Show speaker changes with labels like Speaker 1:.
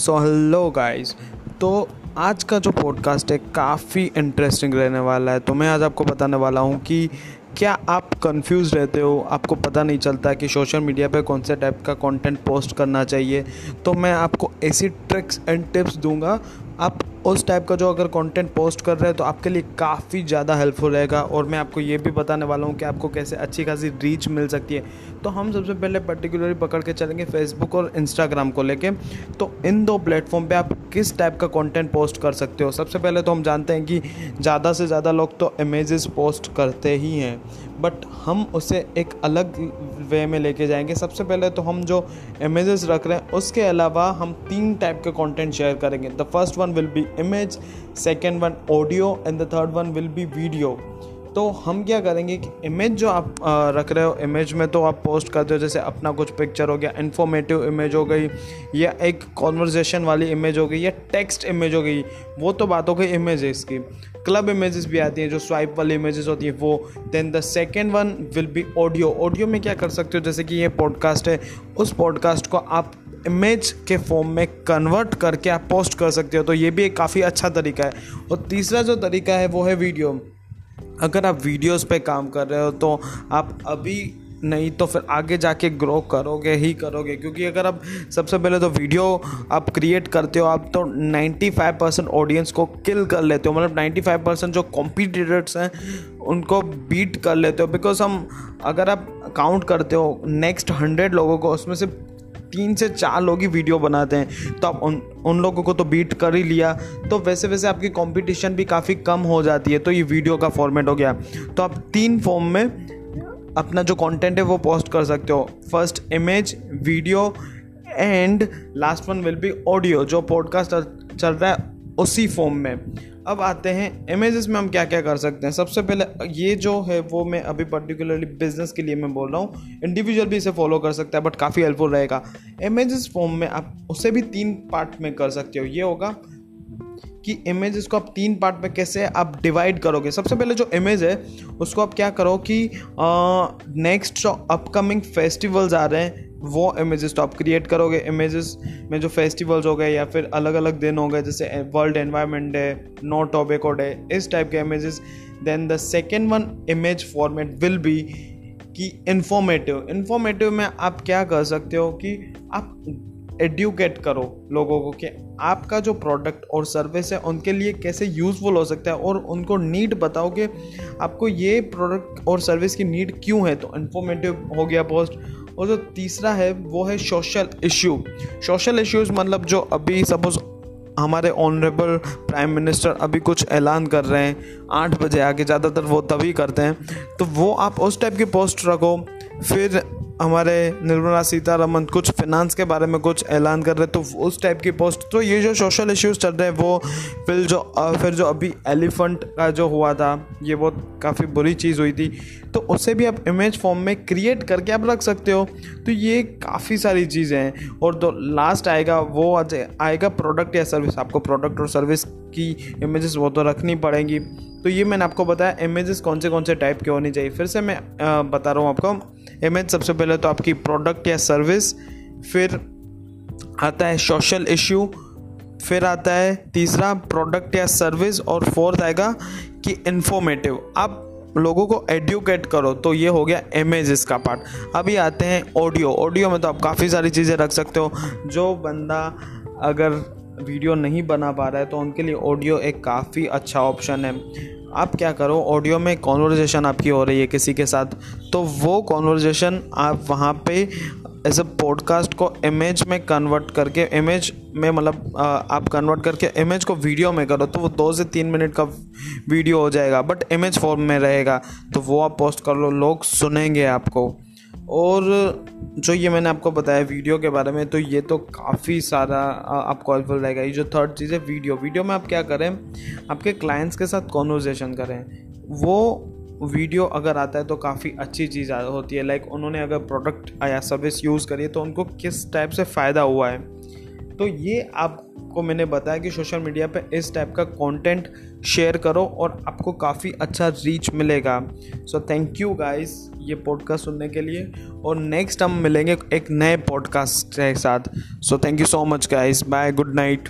Speaker 1: So hello guys तो आज का जो पॉडकास्ट है, काफ़ी इंटरेस्टिंग रहने वाला है। तो मैं आज आपको बताने वाला हूँ कि क्या आप कंफ्यूज रहते हो? आपको पता नहीं चलता कि सोशल मीडिया पे कौन से टाइप का कंटेंट पोस्ट करना चाहिए। तो मैं आपको ऐसी ट्रिक्स एंड टिप्स दूँगा। आप उस टाइप का जो अगर कंटेंट पोस्ट कर रहे हैं तो आपके लिए काफ़ी ज़्यादा हेल्पफुल रहेगा। और मैं आपको ये भी बताने वाला हूँ कि आपको कैसे अच्छी खासी रीच मिल सकती है। तो हम सबसे पहले पर्टिकुलरली पकड़ के चलेंगे फेसबुक और इंस्टाग्राम को लेके। तो इन दो प्लेटफॉर्म पे आप किस टाइप का कंटेंट पोस्ट कर सकते हो? सबसे पहले तो हम जानते हैं कि ज़्यादा से ज़्यादा लोग तो इमेजेस पोस्ट करते ही हैं। बट हम उसे एक अलग वे में लेके जाएँगे। सबसे पहले तो हम जो इमेजेस रख रहे हैं, उसके अलावा हम तीन टाइप के कंटेंट शेयर करेंगे। The first one will be image second one audio and the third one will be video तो हम क्या करेंगे कि इमेज जो आप रख रहे हो इमेज में तो आप पोस्ट करते हो जैसे अपना कुछ पिक्चर हो गया इन्फॉर्मेटिव इमेज हो गई, या एक कॉन्वर्जेशन वाली इमेज हो गई, या टेक्स्ट इमेज हो गई, वो तो बात हो गई इमेज है इसकी क्लब इमेजेस भी आती हैं, जो स्वाइप वाली इमेजेस होती हैं, वो। Then the second one will be audio audio में क्या कर सकते हो, जैसे कि ये पॉडकास्ट है, उस पॉडकास्ट को आप इमेज के फॉर्म में कन्वर्ट करके आप पोस्ट कर सकते हो तो ये भी एक काफ़ी अच्छा तरीका है। और तीसरा जो तरीका है, वो है वीडियो अगर आप वीडियोस पे काम कर रहे हो तो आप अभी नहीं तो फिर आगे जाके ग्रो करोगे, ही करोगे। क्योंकि अगर आप, सबसे पहले तो वीडियो आप क्रिएट करते हो, आप तो 95 परसेंट ऑडियंस को किल कर लेते हो। मतलब 95 परसेंट जो कॉम्पिटिटर्स हैं, उनको बीट कर लेते हो। बिकॉज़ हम, अगर आप काउंट करते हो नेक्स्ट हंड्रेड लोगों को, उसमें से तीन से चार लोग ही वीडियो बनाते हैं। तो आप उन उन लोगों को तो बीट कर ही लिया। तो वैसे वैसे आपकी कंपटीशन भी काफ़ी कम हो जाती है। तो ये वीडियो का फॉर्मेट हो गया। तो आप तीन फॉर्म में अपना जो कंटेंट है वो पोस्ट कर सकते हो। First image video and last one will be audio जो पॉडकास्ट चल रहा है उसी फॉर्म में। अब आते हैं इमेजेस में हम क्या क्या कर सकते हैं? सबसे पहले, ये जो है, वो मैं अभी पर्टिकुलरली बिज़नेस के लिए मैं बोल रहा हूँ। इंडिविजुअल भी इसे फॉलो कर सकता है बट काफ़ी हेल्पफुल रहेगा। इमेजेस फॉर्म में आप उसे भी तीन पार्ट में कर सकते हो। ये होगा कि इमेजेस को आप तीन पार्ट में कैसे आप डिवाइड करोगे? सबसे पहले जो इमेज है, उसको आप क्या करो कि नेक्स्ट जो अपकमिंग फेस्टिवल्स आ रहे हैं वो इमेजेस तो आप क्रिएट करोगे इमेजेस में जो फेस्टिवल्स हो गए या फिर अलग अलग दिन हो गए, जैसे world environment day no tobacco day इस टाइप के images then the second one image format will be कि इन्फॉर्मेटिव इन्फॉर्मेटिव में आप क्या कर सकते हो कि आप एड्यूकेट करो लोगों को कि आपका जो प्रोडक्ट और सर्विस है, उनके लिए कैसे यूज़फुल हो सकता है और उनको नीड बताओ कि आपको ये प्रोडक्ट और सर्विस की नीड क्यों है? तो इन्फॉर्मेटिव हो गया पोस्ट और जो तीसरा है, वो है सोशल इश्यू सोशल इश्यूज़ मतलब जो अभी सपोज़ हमारे ऑनरेबल प्राइम मिनिस्टर अभी कुछ ऐलान कर रहे हैं, आठ बजे आके ज़्यादातर वो तभी करते हैं तो वो आप उस टाइप की पोस्ट रखो, फिर हमारे निर्मला सीतारमन कुछ फिनांस के बारे में कुछ ऐलान कर रहे तो उस टाइप की पोस्ट तो ये जो सोशल इश्यूज़ चल रहे हैं, वो फिर जो फिर जो अभी एलिफेंट का जो हुआ था, ये बहुत काफ़ी बुरी चीज़ हुई थी। तो उससे भी आप इमेज फॉर्म में क्रिएट करके आप रख सकते हो। तो ये काफ़ी सारी चीज़ें हैं। और जो लास्ट आएगा, वो आएगा प्रोडक्ट या सर्विस आपको प्रोडक्ट और सर्विस की इमेजेस वो तो रखनी पड़ेंगी। तो ये मैंने आपको बताया इमेजेस कौन से कौन से टाइप के होनी चाहिए। फिर से मैं बता रहा हूँ आपको। इमेज सबसे पहले तो आपकी प्रोडक्ट या सर्विस फिर आता है सोशल इश्यू फिर आता है तीसरा प्रोडक्ट या सर्विस और फोर्थ आएगा कि इन्फॉर्मेटिव आप लोगों को एडुकेट करो तो ये हो गया इमेजेस का पार्ट अभी आते हैं ऑडियो ऑडियो में तो आप काफ़ी सारी चीज़ें रख सकते हो। जो बंदा अगर वीडियो नहीं बना पा रहा है तो उनके लिए ऑडियो एक काफ़ी अच्छा ऑप्शन है। आप क्या करो ऑडियो में कॉन्वर्जेसन आपकी हो रही है किसी के साथ तो वो कॉन्वर्जेसन आप वहाँ पे एज अ पॉडकास्ट को इमेज में कन्वर्ट करके इमेज में मतलब आप कन्वर्ट करके इमेज को वीडियो में करो तो वो दो से तीन मिनट का वीडियो हो जाएगा बट इमेज फॉर्म में रहेगा तो वो आप पोस्ट कर लो, लोग सुनेंगे आपको। और जो ये मैंने आपको बताया वीडियो के बारे में तो ये तो काफ़ी सारा आपको हेल्पफुल रहेगा। ये जो थर्ड चीज़ है वीडियो वीडियो में आप क्या करें, आपके क्लाइंट्स के साथ कॉन्वर्जेशन करें। वो वीडियो अगर आता है तो काफ़ी अच्छी चीज़ होती है। लाइक उन्होंने अगर प्रोडक्ट या सर्विस यूज़ करी है तो उनको किस टाइप से फ़ायदा हुआ है? तो ये आपको मैंने बताया कि सोशल मीडिया पे इस टाइप का कंटेंट शेयर करो और आपको काफ़ी अच्छा रीच मिलेगा। सो थैंक यू गाइस ये पॉडकास्ट सुनने के लिए। और नेक्स्ट हम मिलेंगे एक नए पॉडकास्ट के साथ। So thank you so much guys bye good night